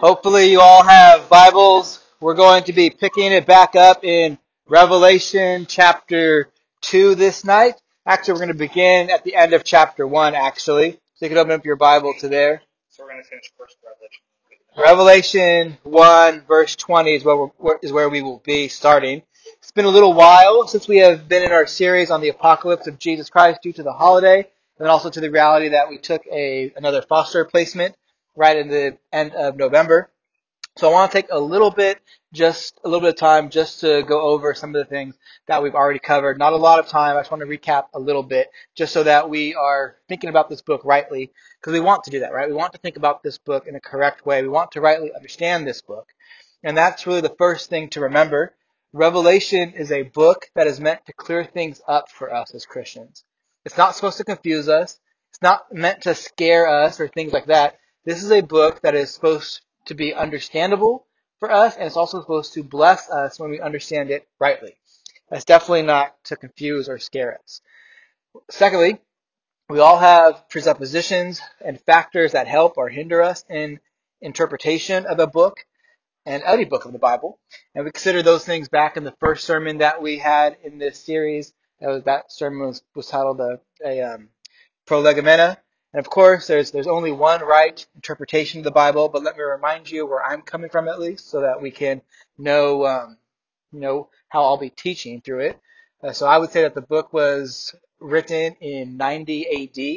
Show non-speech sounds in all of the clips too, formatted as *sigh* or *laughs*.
Hopefully, you all have Bibles. We're going to be picking it back up in Revelation chapter 2 this night. Actually, we're going to begin at the end of chapter 1, actually. So you can open up your Bible to there. So we're going to finish first Revelation. Revelation 1, verse 20 is where, we're, is where we will be starting. It's been a little while since we have been in our series on the apocalypse of Jesus Christ due to the holiday, and also to the reality that we took a another foster placement right in the end of November. So I want to take a little bit, just a little bit of time just to go over some of the things that we've already covered. Not a lot of time. I just want to recap a little bit just so that we are thinking about this book rightly because we want to do that, right? We want to think about this book in a correct way. We want to rightly understand this book. And that's really the first thing to remember. Revelation is a book that is meant to clear things up for us as Christians. It's not supposed to confuse us. It's not meant to scare us or things like that. This is a book that is supposed to be understandable for us, and it's also supposed to bless us when we understand it rightly. That's definitely not to confuse or scare us. Secondly, we all have presuppositions and factors that help or hinder us in interpretation of a book and any book of the Bible. And we considered those things back in the first sermon that we had in this series. That was that sermon was, was titled a, a um, prolegomena. And of course, there's there's only one right interpretation of the Bible. But let me remind you where I'm coming from at least, so that we can know um, know how I'll be teaching through it. Uh, so I would say that the book was written in 90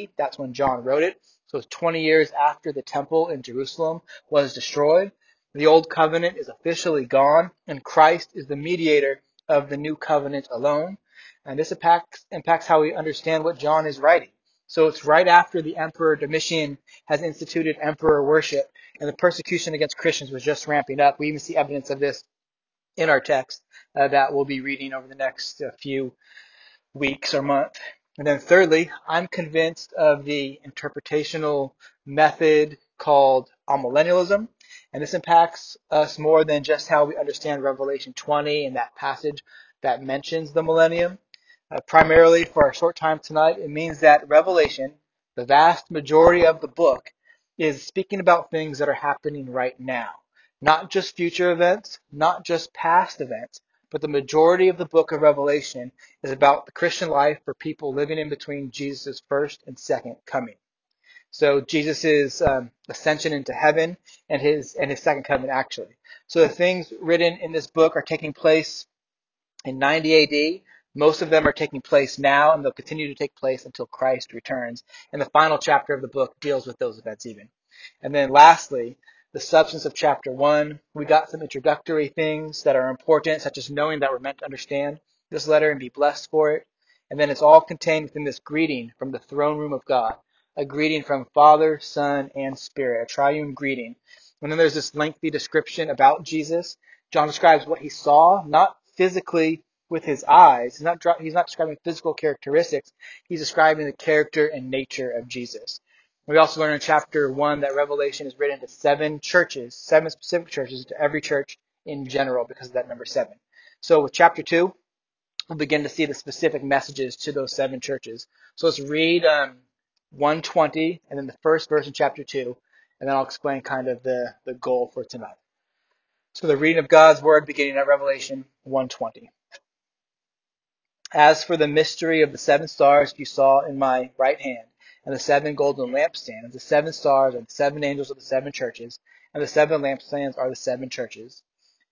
AD. That's when John wrote it. So it's 20 years after the temple in Jerusalem was destroyed. The old covenant is officially gone, and Christ is the mediator of the new covenant alone. And this impacts, impacts how we understand what John is writing. So it's right after the Emperor Domitian has instituted emperor worship, and the persecution against Christians was just ramping up. We even see evidence of this in our text uh, that we'll be reading over the next uh, few weeks or month. And then thirdly, I'm convinced of the interpretational method called amillennialism. And this impacts us more than just how we understand Revelation 20 and that passage that mentions the millennium. Uh, primarily for our short time tonight, it means that Revelation, the vast majority of the book, is speaking about things that are happening right now. Not just future events, not just past events, but the majority of the book of Revelation is about the Christian life for people living in between Jesus' first and second coming. So Jesus' um, ascension into heaven and his and his second coming actually. So the things written in this book are taking place in 90 AD. Most of them are taking place now, and they'll continue to take place until Christ returns. And the final chapter of the book deals with those events even. And then lastly, the substance of chapter one. We got some introductory things that are important, such as knowing that we're meant to understand this letter and be blessed for it. And then it's all contained within this greeting from the throne room of God. A greeting from Father, Son, and Spirit, a triune greeting. And then there's this lengthy description about Jesus. John describes what he saw, not physically with his eyes. He's not, he's not describing physical characteristics. He's describing the character and nature of Jesus. We also learn in chapter 1 that Revelation is written to seven churches, seven specific churches, to every church in general because of that number seven. So with chapter 2, we'll begin to see the specific messages to those seven churches. So let's read um, 120 and then the first verse in chapter 2, and then I'll explain kind of the, the goal for tonight. So the reading of God's word beginning at Revelation 120. As for the mystery of the seven stars you saw in my right hand, and the seven golden lampstands. The seven stars are the seven angels of the seven churches, and the seven lampstands are the seven churches.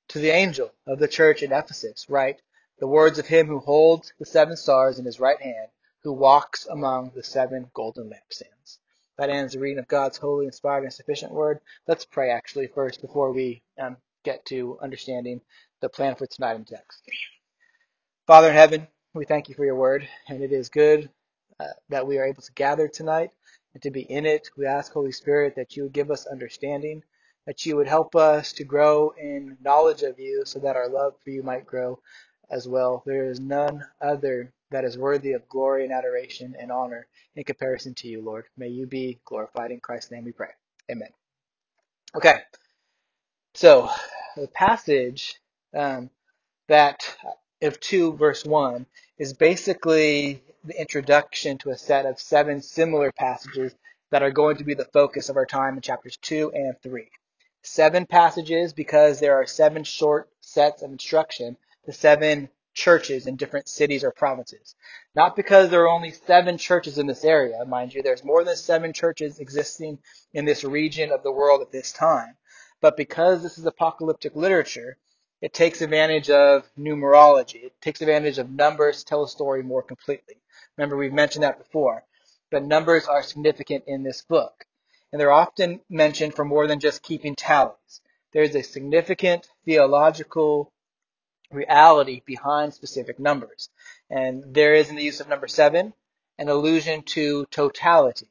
To the angel of the church in Ephesus write the words of him who holds the seven stars in his right hand, who walks among the seven golden lampstands. That ends the reading of God's holy, inspired, and sufficient word. Let's pray actually first before we um, get to understanding the plan for tonight in text. Father in heaven, we thank you for your word, and it is good uh, that we are able to gather tonight and to be in it. We ask, Holy Spirit, that you would give us understanding, that you would help us to grow in knowledge of you so that our love for you might grow as well. There is none other that is worthy of glory and adoration and honor in comparison to you, Lord. May you be glorified. In Christ's name we pray. Amen. Okay. So, the passage um, that of 2 verse 1 is basically the introduction to a set of seven similar passages that are going to be the focus of our time in chapters 2 and 3. seven passages because there are seven short sets of instruction to seven churches in different cities or provinces. Not because there are only seven churches in this area, mind you, there's more than seven churches existing in this region of the world at this time, but because this is apocalyptic literature, it takes advantage of numerology. It takes advantage of numbers to tell a story more completely. Remember, we've mentioned that before, but numbers are significant in this book and they're often mentioned for more than just keeping tallies. There's a significant theological reality behind specific numbers. And there is in the use of number seven an allusion to totality.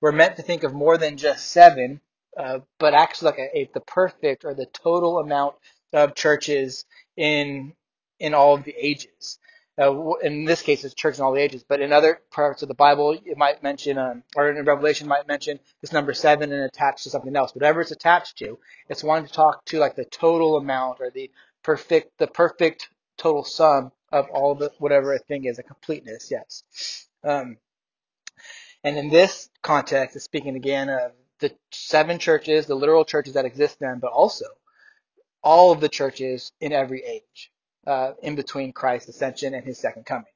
We're meant to think of more than just seven, uh, but actually like a, a, the perfect or the total amount of churches in in all of the ages. Uh, in this case, it's church in all the ages, but in other parts of the Bible, it might mention, um, or in Revelation, might mention this number seven and attached to something else. Whatever it's attached to, it's wanting to talk to like the total amount or the perfect, the perfect total sum of all the whatever a thing is, a completeness. Yes. Um, and in this context, it's speaking again of the seven churches, the literal churches that exist then, but also all of the churches in every age uh, in between Christ's ascension and his second coming.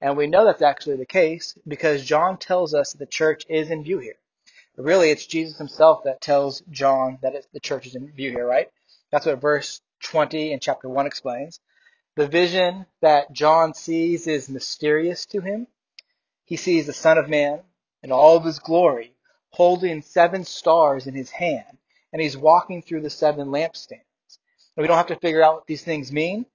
And we know that's actually the case because John tells us the church is in view here. Really, it's Jesus himself that tells John that the church is in view here, right? That's what verse 20 in chapter 1 explains. The vision that John sees is mysterious to him. He sees the Son of Man in all of his glory, holding seven stars in his hand, and he's walking through the seven lampstands. We don't have to figure out what these things mean.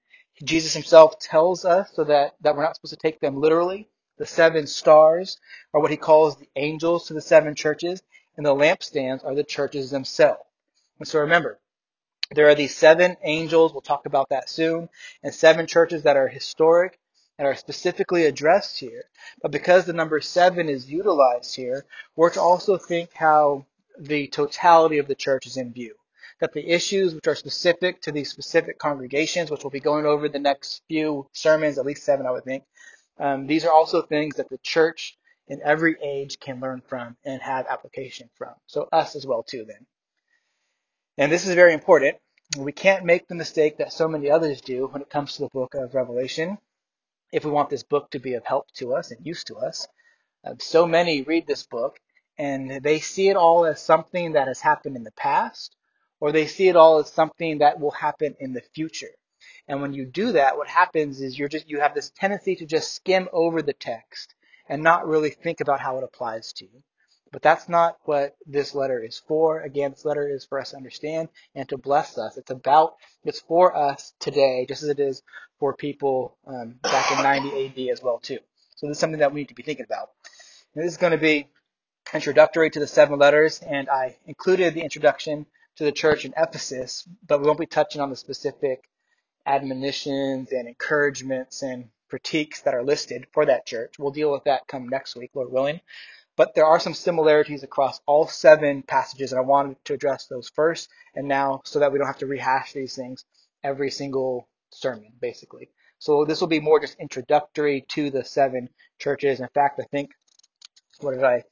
Jesus himself tells us so that, that we're not supposed to take them literally. The seven stars are what he calls the angels to the seven churches, and the lampstands are the churches themselves. And so remember, there are these seven angels, we'll talk about that soon, and seven churches that are historic and are specifically addressed here. But because the number seven is utilized here, we're to also think how the totality of the church is in view that the issues which are specific to these specific congregations, which we'll be going over the next few sermons, at least seven, I would think, um, these are also things that the church in every age can learn from and have application from. So us as well too then. And this is very important. We can't make the mistake that so many others do when it comes to the book of Revelation. If we want this book to be of help to us and use to us, uh, so many read this book and they see it all as something that has happened in the past or they see it all as something that will happen in the future. And when you do that, what happens is you're just, you have this tendency to just skim over the text and not really think about how it applies to you. But that's not what this letter is for. Again, this letter is for us to understand and to bless us. It's about, it's for us today, just as it is for people um, back in 90 AD as well too. So this is something that we need to be thinking about. This is going to be introductory to the seven letters, and I included the introduction to the church in Ephesus, but we won't be touching on the specific admonitions and encouragements and critiques that are listed for that church. We'll deal with that come next week, Lord willing. But there are some similarities across all seven passages, and I wanted to address those first and now so that we don't have to rehash these things every single sermon, basically. So this will be more just introductory to the seven churches. In fact, I think, what did I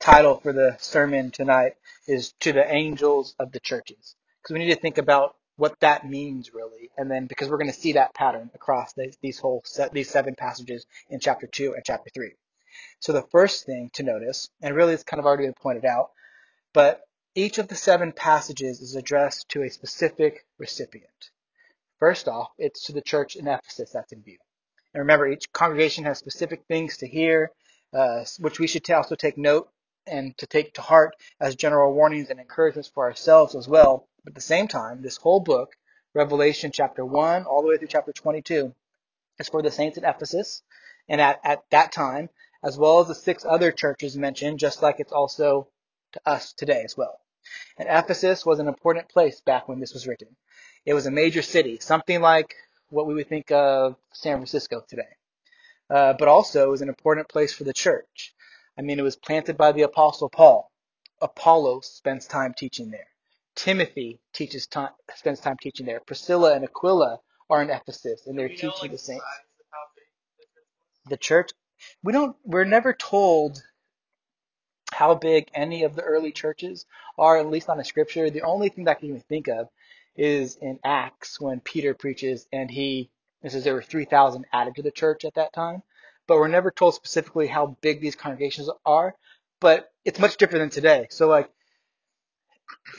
title for the sermon tonight is to the angels of the churches. Because we need to think about what that means really. And then because we're going to see that pattern across these, these whole set, these seven passages in chapter two and chapter three. So the first thing to notice, and really it's kind of already been pointed out, but each of the seven passages is addressed to a specific recipient. First off, it's to the church in Ephesus that's in view. And remember, each congregation has specific things to hear, uh, which we should also take note and to take to heart as general warnings and encouragements for ourselves as well. But at the same time, this whole book, Revelation chapter 1 all the way through chapter 22, is for the saints at Ephesus and at, at that time, as well as the six other churches mentioned, just like it's also to us today as well. And Ephesus was an important place back when this was written. It was a major city, something like what we would think of San Francisco today. Uh, but also was an important place for the church. I mean, it was planted by the apostle Paul. Apollos spends time teaching there. Timothy teaches time, spends time teaching there. Priscilla and Aquila are in Ephesus and they're teaching know, like, the saints. The church, we don't, we're never told how big any of the early churches are, at least not in scripture. The only thing that I can even think of is in Acts when Peter preaches and he, it says there were 3,000 added to the church at that time. But we're never told specifically how big these congregations are. But it's much different than today. So like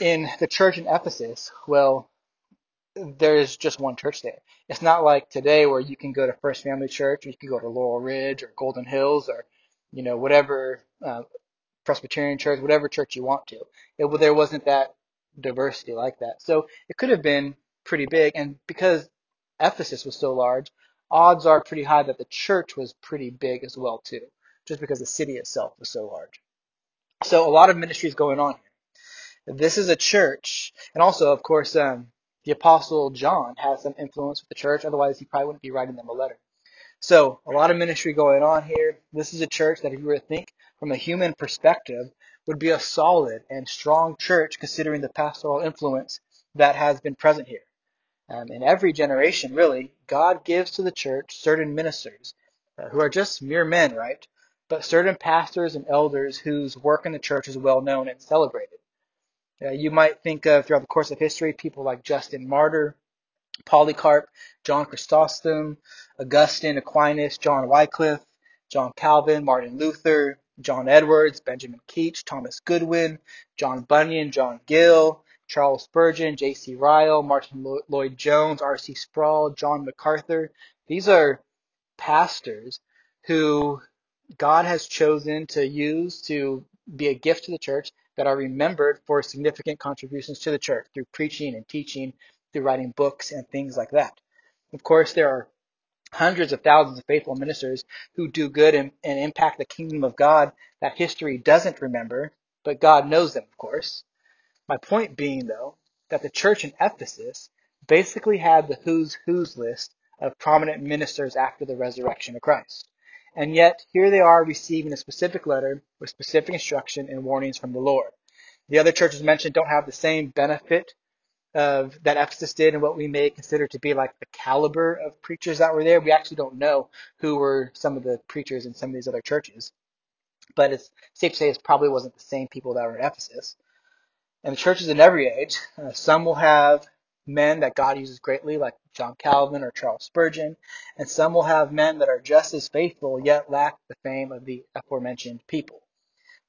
in the church in Ephesus, well, there's just one church there. It's not like today where you can go to First Family Church or you can go to Laurel Ridge or Golden Hills or, you know, whatever uh, Presbyterian church, whatever church you want to. It, there wasn't that diversity like that. So it could have been pretty big. And because Ephesus was so large, odds are pretty high that the church was pretty big as well too, just because the city itself was so large. So a lot of ministries going on here. This is a church, and also, of course, um, the apostle John has some influence with the church. Otherwise, he probably wouldn't be writing them a letter. So a lot of ministry going on here. This is a church that if you were to think from a human perspective would be a solid and strong church considering the pastoral influence that has been present here. Um, in every generation, really, God gives to the church certain ministers uh, who are just mere men, right? But certain pastors and elders whose work in the church is well known and celebrated. Uh, you might think of throughout the course of history people like Justin Martyr, Polycarp, John Chrysostom, Augustine, Aquinas, John Wycliffe, John Calvin, Martin Luther, John Edwards, Benjamin Keach, Thomas Goodwin, John Bunyan, John Gill, Charles Spurgeon, J.C. Ryle, Martyn Lloyd Jones, R.C. Sproul, John MacArthur. These are pastors who God has chosen to use to be a gift to the church that are remembered for significant contributions to the church through preaching and teaching, through writing books and things like that. Of course, there are hundreds of thousands of faithful ministers who do good and, and impact the kingdom of God that history doesn't remember, but God knows them, of course. My point being, though, that the church in Ephesus basically had the who's who's list of prominent ministers after the resurrection of Christ. And yet, here they are receiving a specific letter with specific instruction and warnings from the Lord. The other churches mentioned don't have the same benefit of that Ephesus did and what we may consider to be like the caliber of preachers that were there. We actually don't know who were some of the preachers in some of these other churches. But it's safe to say it probably wasn't the same people that were in Ephesus. And the churches in every age, uh, some will have men that God uses greatly, like John Calvin or Charles Spurgeon, and some will have men that are just as faithful yet lack the fame of the aforementioned people.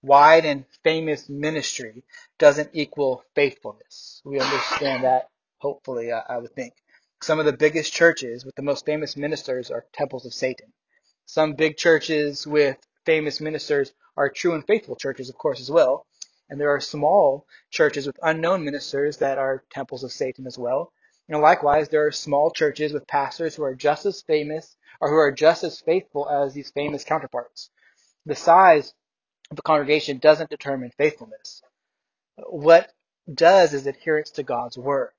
Wide and famous ministry doesn't equal faithfulness. We understand that, hopefully, I, I would think. Some of the biggest churches with the most famous ministers are temples of Satan. Some big churches with famous ministers are true and faithful churches, of course, as well. And there are small churches with unknown ministers that are temples of Satan as well. And likewise, there are small churches with pastors who are just as famous or who are just as faithful as these famous counterparts. The size of the congregation doesn't determine faithfulness. What does is adherence to God's word.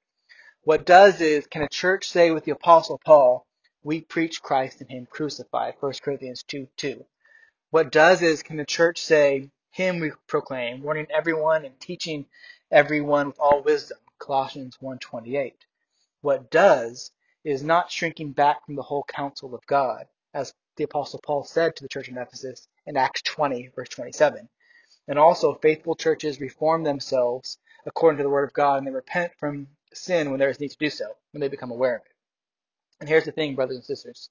What does is, can a church say with the apostle Paul, we preach Christ and him crucified, 1 Corinthians 2, 2. What does is, can the church say, him we proclaim, warning everyone and teaching everyone with all wisdom, Colossians 1.28. What does is not shrinking back from the whole counsel of God, as the apostle Paul said to the church in Ephesus in Acts 20, verse 27. And also, faithful churches reform themselves according to the word of God, and they repent from sin when there is need to do so, when they become aware of it. And here's the thing, brothers and sisters.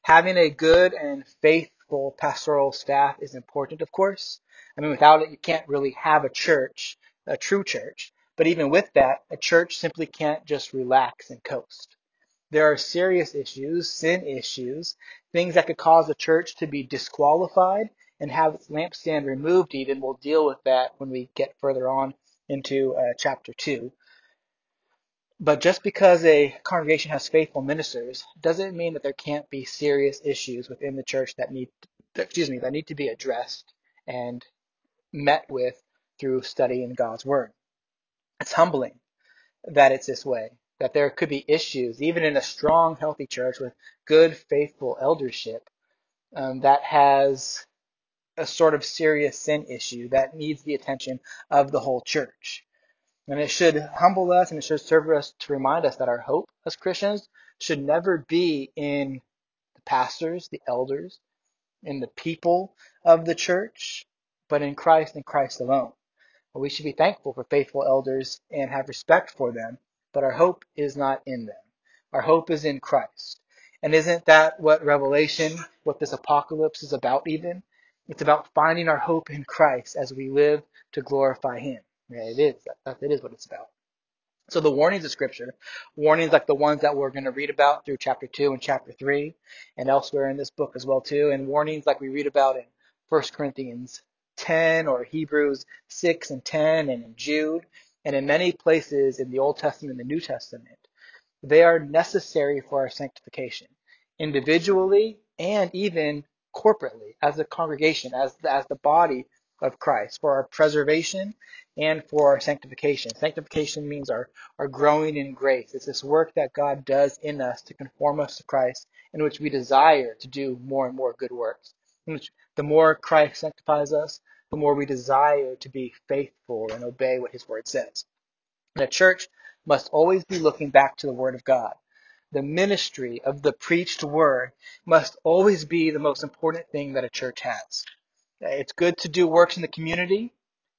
Having a good and pastoral staff is important, of course. I mean, without it, you can't really have a church, a true church. But even with that, a church simply can't just relax and coast. There are serious issues, sin issues, things that could cause a church to be disqualified and have its lampstand removed even. We'll deal with that when we get further on into uh, chapter 2. But just because a congregation has faithful ministers doesn't mean that there can't be serious issues within the church that need, excuse me, that need to be addressed and met with through study in God's Word. It's humbling that it's this way, that there could be issues, even in a strong, healthy church with good, faithful eldership, um, that has a sort of serious sin issue that needs the attention of the whole church. And it should humble us and it should serve us to remind us that our hope as Christians should never be in the pastors, the elders, in the people of the church, but in Christ and Christ alone. We should be thankful for faithful elders and have respect for them, but our hope is not in them. Our hope is in Christ. And isn't that what Revelation, what this apocalypse is about even? It's about finding our hope in Christ as we live to glorify Him. Yeah, it is. That, that is what it's about. So the warnings of Scripture, warnings like the ones that we're going to read about through chapter 2 and chapter 3 and elsewhere in this book as well too, and warnings like we read about in 1 Corinthians 10 or Hebrews 6 and 10 and in Jude and in many places in the Old Testament and the New Testament. They are necessary for our sanctification, individually and even corporately as a congregation, as as the body of Christ, for our preservation and for our sanctification. Sanctification means our, our growing in grace. It's this work that God does in us to conform us to Christ, in which we desire to do more and more good works. In which the more Christ sanctifies us, the more we desire to be faithful and obey what his word says. The church must always be looking back to the word of God. The ministry of the preached word must always be the most important thing that a church has. It's good to do works in the community.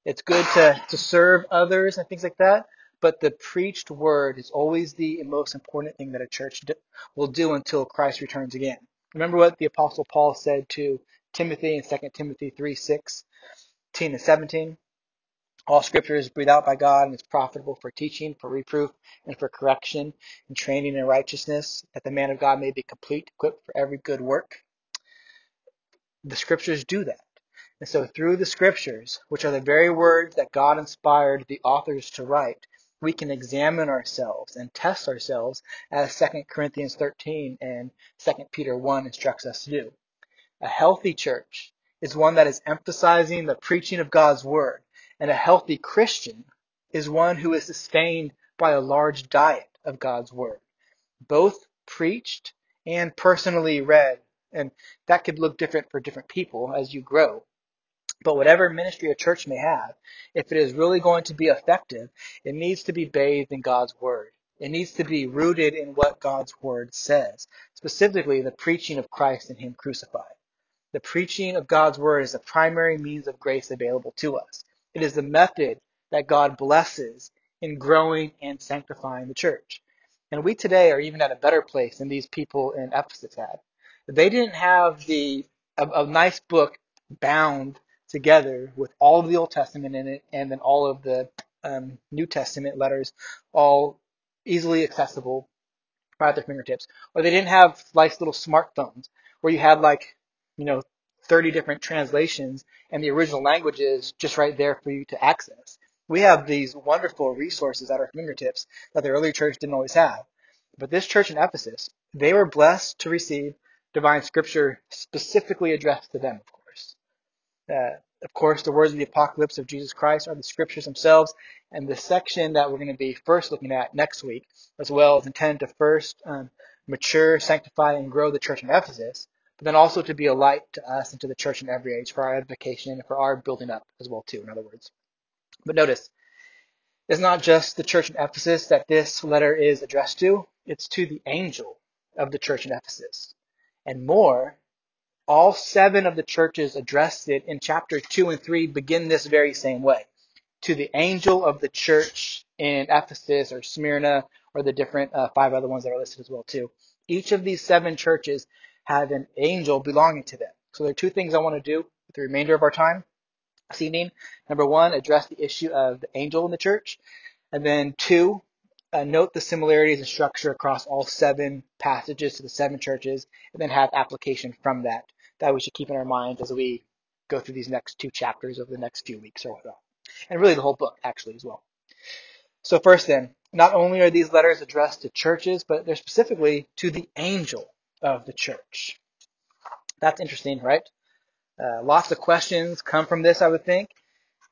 It's good to, to serve others and things like that. But the preached word is always the most important thing that a church do, will do until Christ returns again. Remember what the apostle Paul said to Timothy in 2 Timothy 3, 16 and 17? All scripture is breathed out by God and is profitable for teaching, for reproof, and for correction, and training in righteousness, that the man of God may be complete, equipped for every good work. The scriptures do that. And so through the scriptures, which are the very words that God inspired the authors to write, we can examine ourselves and test ourselves as 2 Corinthians 13 and 2 Peter 1 instructs us to do. A healthy church is one that is emphasizing the preaching of God's word, and a healthy Christian is one who is sustained by a large diet of God's word, both preached and personally read. And that could look different for different people as you grow. But whatever ministry a church may have, if it is really going to be effective, it needs to be bathed in God's Word. It needs to be rooted in what God's Word says, specifically the preaching of Christ and Him crucified. The preaching of God's Word is the primary means of grace available to us. It is the method that God blesses in growing and sanctifying the church. And we today are even at a better place than these people in Ephesus had. They didn't have the a, a nice book bound together with all of the Old Testament in it and then all of the um, New Testament letters all easily accessible right at their fingertips. Or they didn't have nice little smartphones where you had like, you know, 30 different translations and the original languages just right there for you to access. We have these wonderful resources at our fingertips that the early church didn't always have. But this church in Ephesus, they were blessed to receive divine scripture specifically addressed to them, of course. Of course, the words of the apocalypse of Jesus Christ are the scriptures themselves, and the section that we're going to be first looking at next week, as well, is intended to first um, mature, sanctify, and grow the church in Ephesus, but then also to be a light to us and to the church in every age for our edification and for our building up as well too. In other words, but notice it's not just the church in Ephesus that this letter is addressed to; it's to the angel of the church in Ephesus, and more all seven of the churches addressed it in chapter 2 and 3 begin this very same way. To the angel of the church in Ephesus or Smyrna or the different uh, five other ones that are listed as well too. Each of these seven churches have an angel belonging to them. So there are two things I want to do with the remainder of our time this evening. Number one, address the issue of the angel in the church. And then two, uh, note the similarities in structure across all seven passages to the seven churches, and then have application from that that we should keep in our minds as we go through these next two chapters over the next few weeks or whatnot. And really the whole book, actually, as well. So first then, not only are these letters addressed to churches, but they're specifically to the angel of the church. That's interesting, right? Uh, lots of questions come from this, I would think.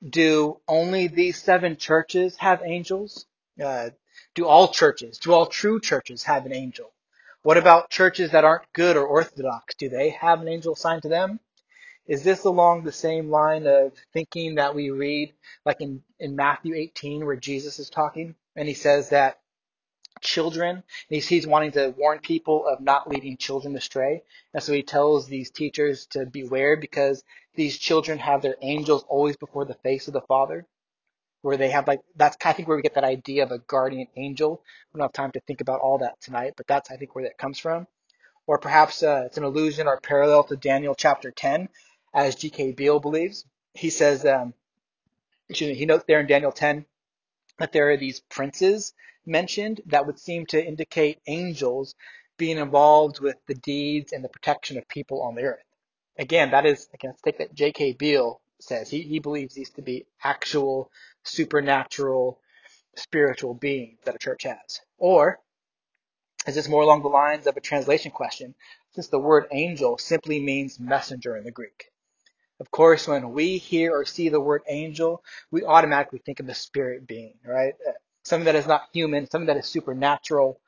Do only these seven churches have angels? Uh, do all churches, do all true churches have an angel? What about churches that aren't good or orthodox? Do they have an angel assigned to them? Is this along the same line of thinking that we read like in, in Matthew 18 where Jesus is talking and he says that children, he's, he's wanting to warn people of not leading children astray. And so he tells these teachers to beware because these children have their angels always before the face of the Father, where they have like that's I think where we get that idea of a guardian angel. We don't have time to think about all that tonight, but that's I think where that comes from. Or perhaps uh, it's an allusion or parallel to Daniel chapter 10, as G.K. Beale believes. He says, um, me, he notes there in Daniel 10 that there are these princes mentioned that would seem to indicate angels being involved with the deeds and the protection of people on the earth. Again, that is, again, let's take that J.K. Beale says. He, he believes these to be actual supernatural spiritual beings that a church has. Or is this more along the lines of a translation question, since the word angel simply means messenger in the Greek? Of course, when we hear or see the word angel, we automatically think of a spirit being, right? Uh, Something that is not human, something that is supernatural.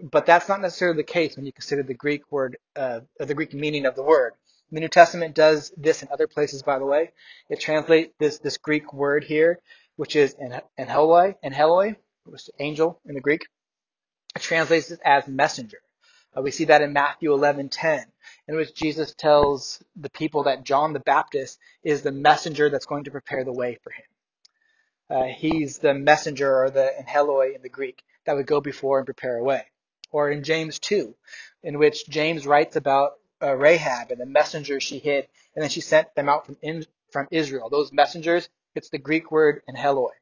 But that's not necessarily the case when you consider the Greek word, uh, the Greek meaning of the word. The New Testament does this in other places, by the way. It translates this, this Greek word here, which is anheloi, anheloi, which is angel in the Greek. It translates it as messenger. Uh, we see that in Matthew 11:10, in which Jesus tells the people that John the Baptist is the messenger that's going to prepare the way for him. Uh, he's the messenger or the anheloi in the Greek that would go before and prepare a way. Or in James 2, in which James writes about uh, Rahab and the messengers she hid, and then she sent them out from in, from Israel. Those messengers, it's the Greek word anheloi.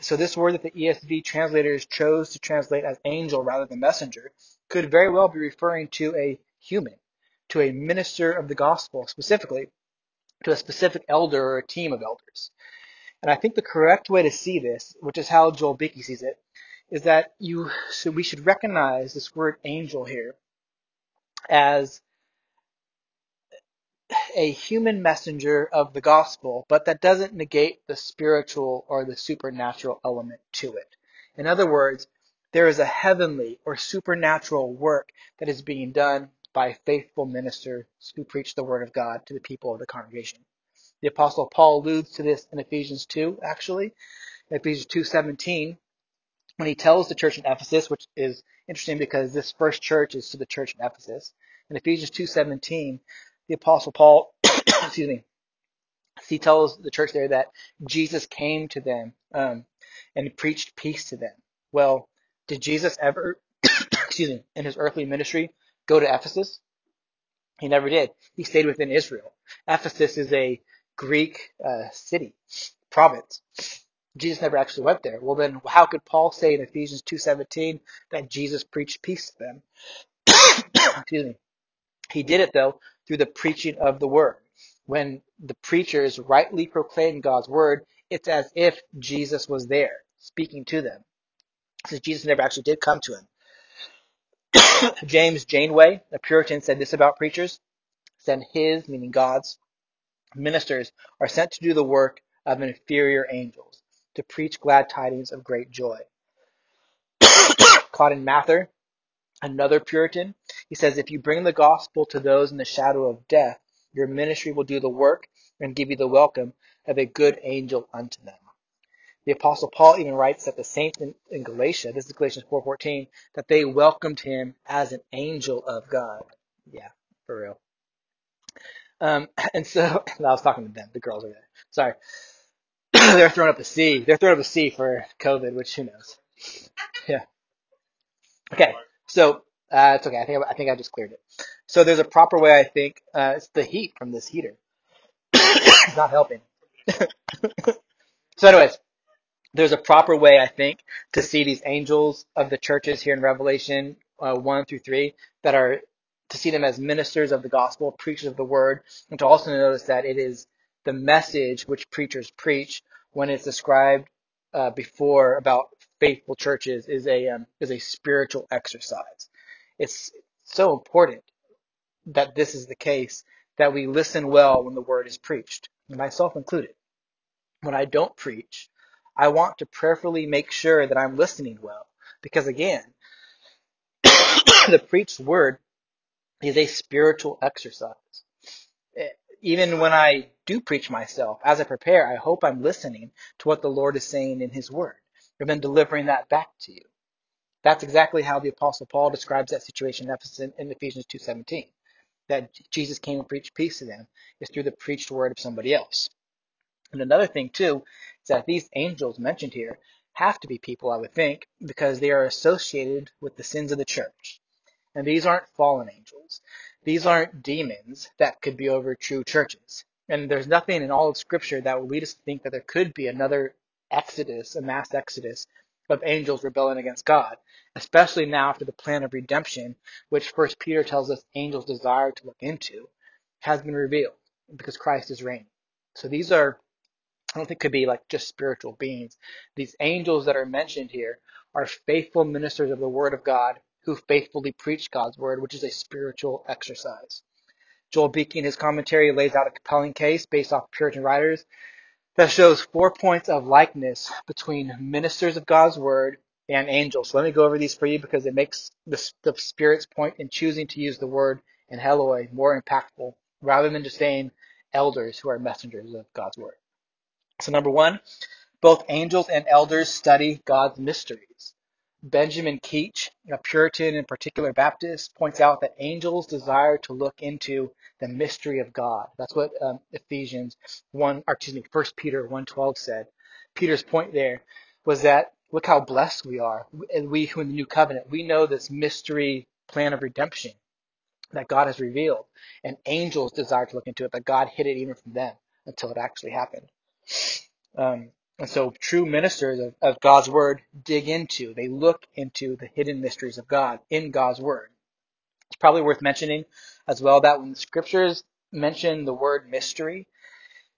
So this word that the ESV translators chose to translate as angel rather than messenger could very well be referring to a human, to a minister of the gospel, specifically to a specific elder or a team of elders. And I think the correct way to see this, which is how Joel Beeke sees it, is that you so we should recognize this word angel here as a human messenger of the gospel, but that doesn't negate the spiritual or the supernatural element to it. In other words, there is a heavenly or supernatural work that is being done by faithful ministers who preach the word of God to the people of the congregation. The apostle Paul alludes to this in Ephesians 2, actually. Ephesians 2:17, when he tells the church in Ephesus, which is interesting because this first church is to the church in Ephesus. In Ephesians 2:17, the apostle Paul, *coughs* excuse me, he tells the church there that Jesus came to them um, and preached peace to them. Well, did Jesus ever, *coughs* excuse me, in his earthly ministry go to Ephesus? He never did. He stayed within Israel. Ephesus is a Greek uh, city, province. Jesus never actually went there. Well, then how could Paul say in Ephesians 2:17 that Jesus preached peace to them? *coughs* Excuse me. He did it though through the preaching of the word. When the preachers rightly proclaim God's word, it's as if Jesus was there speaking to them. Since Jesus never actually did come to him. *coughs* James Janeway, a Puritan, said this about preachers. Said his, meaning God's, ministers are sent to do the work of inferior angels, to preach glad tidings of great joy. Cotton Mather, another Puritan, he says, if you bring the gospel to those in the shadow of death, your ministry will do the work and give you the welcome of a good angel unto them. The apostle Paul even writes that the saints in, in Galatia, this is Galatians 4.14, that they welcomed him as an angel of God. Yeah, for real. Um, *laughs* and so, *laughs* I was talking to them, the girls over there. Sorry. *coughs* They're throwing up a C. They're throwing up a C for COVID, which who knows. Yeah. Okay. So, uh, it's okay. I think, I think I just cleared it. So there's a proper way, I think, uh, it's the heat from this heater. *coughs* it's not helping. *laughs* so anyways, there's a proper way, I think, to see these angels of the churches here in Revelation uh, 1 through 3 that are to see them as ministers of the gospel, preachers of the word, and to also notice that it is the message which preachers preach when it's described uh, before about faithful churches is a um, is a spiritual exercise. It's so important that this is the case that we listen well when the word is preached, myself included when I don't preach, I want to prayerfully make sure that I'm listening well. Because again, *coughs* the preached word is a spiritual exercise. Even when I do preach myself, as I prepare, I hope I'm listening to what the Lord is saying in His Word, and then delivering that back to you. That's exactly how the Apostle Paul describes that situation in Ephesians 2.17. that Jesus came and preached peace to them is through the preached word of somebody else. And another thing too is that these angels mentioned here have to be people, I would think, because they are associated with the sins of the church. And these aren't fallen angels. These aren't demons that could be over true churches. And there's nothing in all of Scripture that would lead us to think that there could be another exodus, a mass exodus of angels rebelling against God, especially now after the plan of redemption, which First Peter tells us angels desire to look into, has been revealed because Christ is reigning. So these are I don't think could be like just spiritual beings. These angels that are mentioned here are faithful ministers of the Word of God who faithfully preach God's Word, which is a spiritual exercise. Joel Beeke in his commentary lays out a compelling case based off Puritan writers that shows four points of likeness between ministers of God's Word and angels. So let me go over these for you because it makes the, the Spirit's point in choosing to use the word in Heloi more impactful rather than just saying elders who are messengers of God's Word. So number one, both angels and elders study God's mysteries. Benjamin Keach, a Puritan and particular Baptist, points out that angels desire to look into the mystery of God. That's what um, Ephesians 1, or excuse me, 1 Peter 1.12 said. Peter's point there was that look how blessed we are. And we who in the new covenant, we know this mystery plan of redemption that God has revealed. And angels desire to look into it, but God hid it even from them until it actually happened. Um, and so true ministers of, of God's word dig into, they look into the hidden mysteries of God in God's word. It's probably worth mentioning as well that when the scriptures mention the word mystery,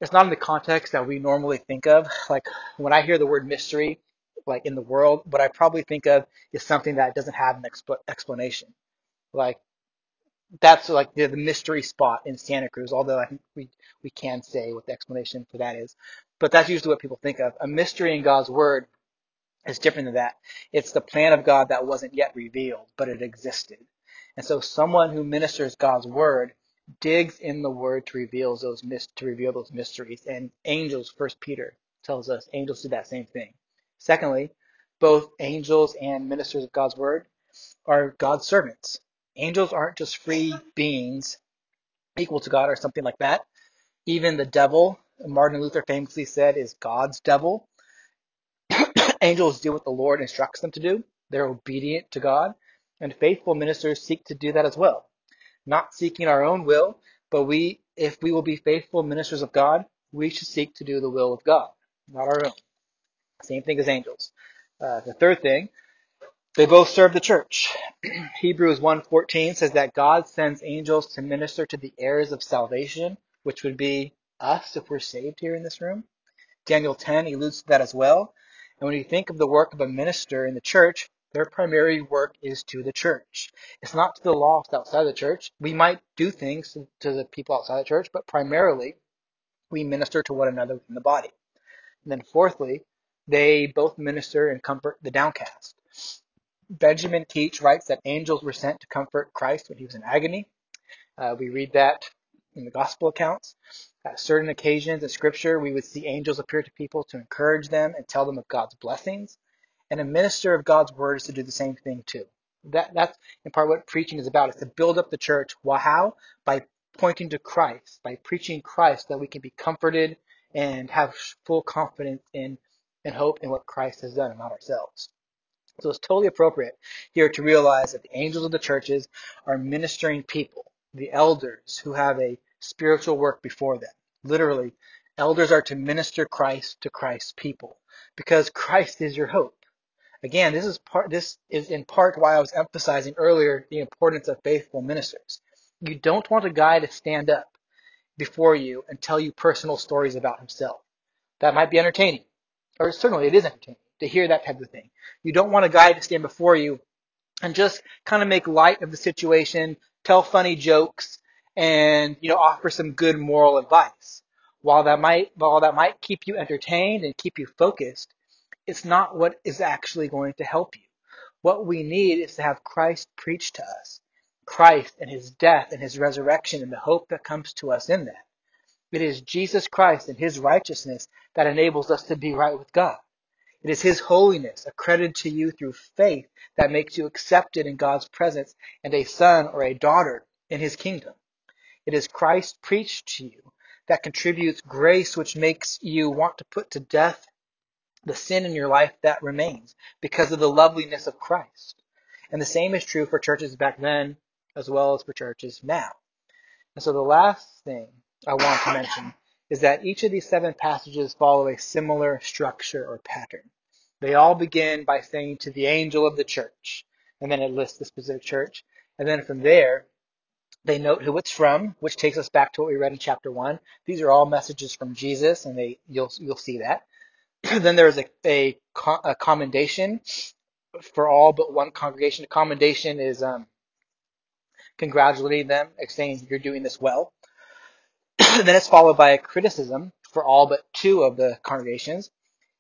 it's not in the context that we normally think of. Like when I hear the word mystery, like in the world, what I probably think of is something that doesn't have an expl- explanation. Like that's like the, the mystery spot in Santa Cruz, although I think we, we can say what the explanation for that is. But that's usually what people think of. A mystery in God's word is different than that. It's the plan of God that wasn't yet revealed, but it existed. And so someone who ministers God's word digs in the word to reveal those to reveal those mysteries. And angels, first Peter tells us, angels do that same thing. Secondly, both angels and ministers of God's word are God's servants. Angels aren't just free beings equal to God or something like that. Even the devil, Martin Luther famously said, is God's devil. *clears throat* Angels do what the Lord instructs them to do. They're obedient to God. And faithful ministers seek to do that as well. Not seeking our own will, but we, if we will be faithful ministers of God, we should seek to do the will of God, not our own. Same thing as angels. Uh, the third thing they both serve the church. *clears throat* Hebrews 1:14 says that God sends angels to minister to the heirs of salvation, which would be us if we're saved here in this room. Daniel 10 alludes to that as well. And when you think of the work of a minister in the church, their primary work is to the church. It's not to the lost outside the church. We might do things to the people outside the church, but primarily we minister to one another in the body. And then fourthly, they both minister and comfort the downcast. Benjamin Keach writes that angels were sent to comfort Christ when he was in agony. Uh, we read that in the gospel accounts. At certain occasions in scripture, we would see angels appear to people to encourage them and tell them of God's blessings. And a minister of God's word is to do the same thing too. That, that's in part what preaching is about, is to build up the church. Well, how? By pointing to Christ, by preaching Christ that we can be comforted and have full confidence in and hope in what Christ has done and not ourselves. So it's totally appropriate here to realize that the angels of the churches are ministering people, the elders who have a spiritual work before them. Literally, elders are to minister Christ to Christ's people because Christ is your hope. Again, this is part this is in part why I was emphasizing earlier the importance of faithful ministers. You don't want a guy to stand up before you and tell you personal stories about himself. That might be entertaining, or certainly it is entertaining to hear that type of thing. You don't want a guy to stand before you and just kind of make light of the situation, tell funny jokes, and you know offer some good moral advice. While that might while that might keep you entertained and keep you focused, it's not what is actually going to help you. What we need is to have Christ preach to us. Christ and his death and his resurrection and the hope that comes to us in that. It is Jesus Christ and his righteousness that enables us to be right with God. It is his holiness accredited to you through faith that makes you accepted in God's presence and a son or a daughter in his kingdom. It is Christ preached to you that contributes grace which makes you want to put to death the sin in your life that remains because of the loveliness of Christ. And the same is true for churches back then as well as for churches now. And so the last thing I want to mention is that each of these seven passages follow a similar structure or pattern. They all begin by saying to the angel of the church, and then it lists the specific church. And then from there, they note who it's from, which takes us back to what we read in chapter one. These are all messages from Jesus, and they you'll you'll see that. *clears throat* then there's a, a, a commendation for all but one congregation. A commendation is um, congratulating them, saying you're doing this well. *coughs* then it's followed by a criticism for all but two of the congregations,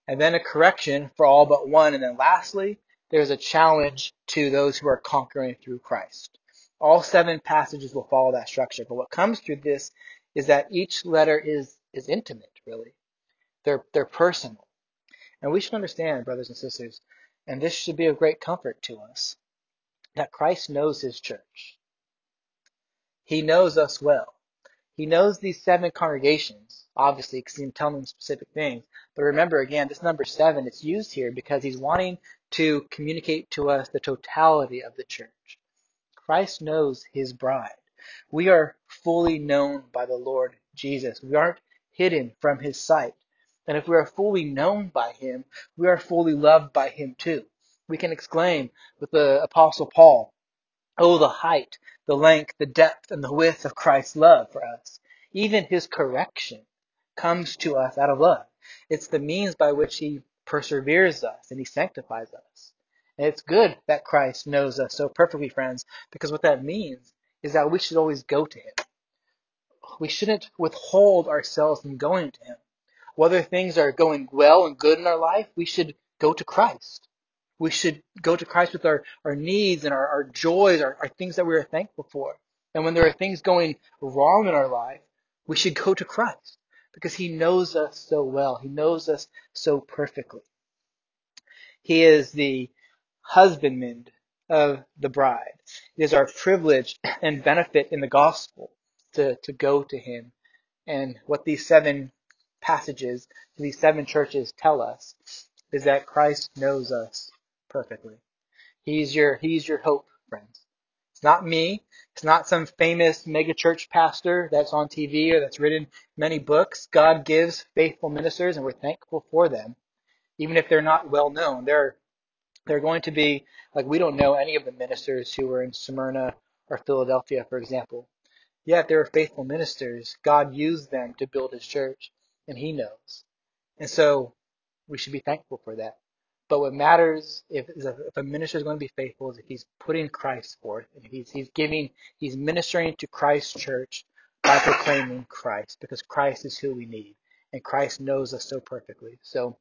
and then a correction for all but one, and then lastly, there's a challenge to those who are conquering through Christ. All seven passages will follow that structure, but what comes through this is that each letter is is intimate, really. They're they're personal. And we should understand, brothers and sisters, and this should be of great comfort to us, that Christ knows his church. He knows us well. He knows these seven congregations, obviously, because he's telling them specific things. But remember, again, this number seven, it's used here because he's wanting to communicate to us the totality of the church. Christ knows his bride. We are fully known by the Lord Jesus. We aren't hidden from his sight. And if we are fully known by him, we are fully loved by him too. We can exclaim with the apostle Paul, Oh, the height, the length, the depth, and the width of Christ's love for us. Even his correction comes to us out of love. It's the means by which he perseveres us and he sanctifies us. And it's good that Christ knows us so perfectly, friends, because what that means is that we should always go to him. We shouldn't withhold ourselves from going to him. Whether things are going well and good in our life, we should go to Christ. We should go to Christ with our, our needs and our, our joys, our, our things that we are thankful for. And when there are things going wrong in our life, we should go to Christ because he knows us so well. He knows us so perfectly. He is the husbandman of the bride. It is our privilege and benefit in the gospel to, to go to him. And what these seven passages these seven churches tell us is that Christ knows us perfectly. He's your, he's your hope, friends. It's not me. It's not some famous megachurch pastor that's on TV or that's written many books. God gives faithful ministers and we're thankful for them. Even if they're not well known, they're, they're going to be, like we don't know any of the ministers who were in Smyrna or Philadelphia, for example. Yet they were faithful ministers. God used them to build his church and he knows. And so we should be thankful for that. But what matters if, if a minister is going to be faithful is if he's putting Christ forth and he's, he's giving, he's ministering to Christ's church by proclaiming Christ because Christ is who we need and Christ knows us so perfectly. So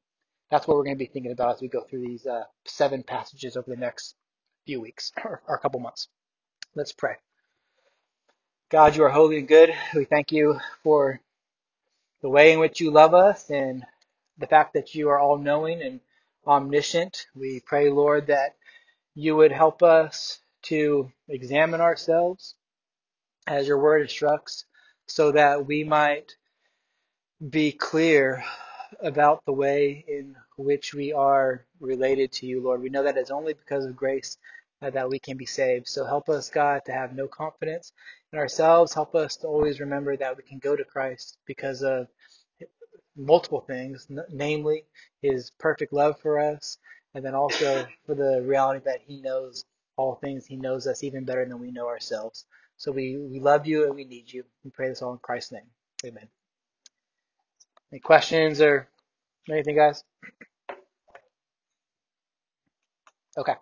that's what we're going to be thinking about as we go through these uh, seven passages over the next few weeks or, or a couple months. Let's pray. God, you are holy and good. We thank you for the way in which you love us and the fact that you are all knowing and omniscient. We pray, Lord, that you would help us to examine ourselves as your word instructs so that we might be clear about the way in which we are related to you, Lord. We know that it's only because of grace that we can be saved. So help us, God, to have no confidence in ourselves. Help us to always remember that we can go to Christ because of multiple things, n- namely his perfect love for us, and then also for the reality that he knows all things. He knows us even better than we know ourselves. So we, we love you and we need you. We pray this all in Christ's name. Amen. Any questions or anything, guys? Okay.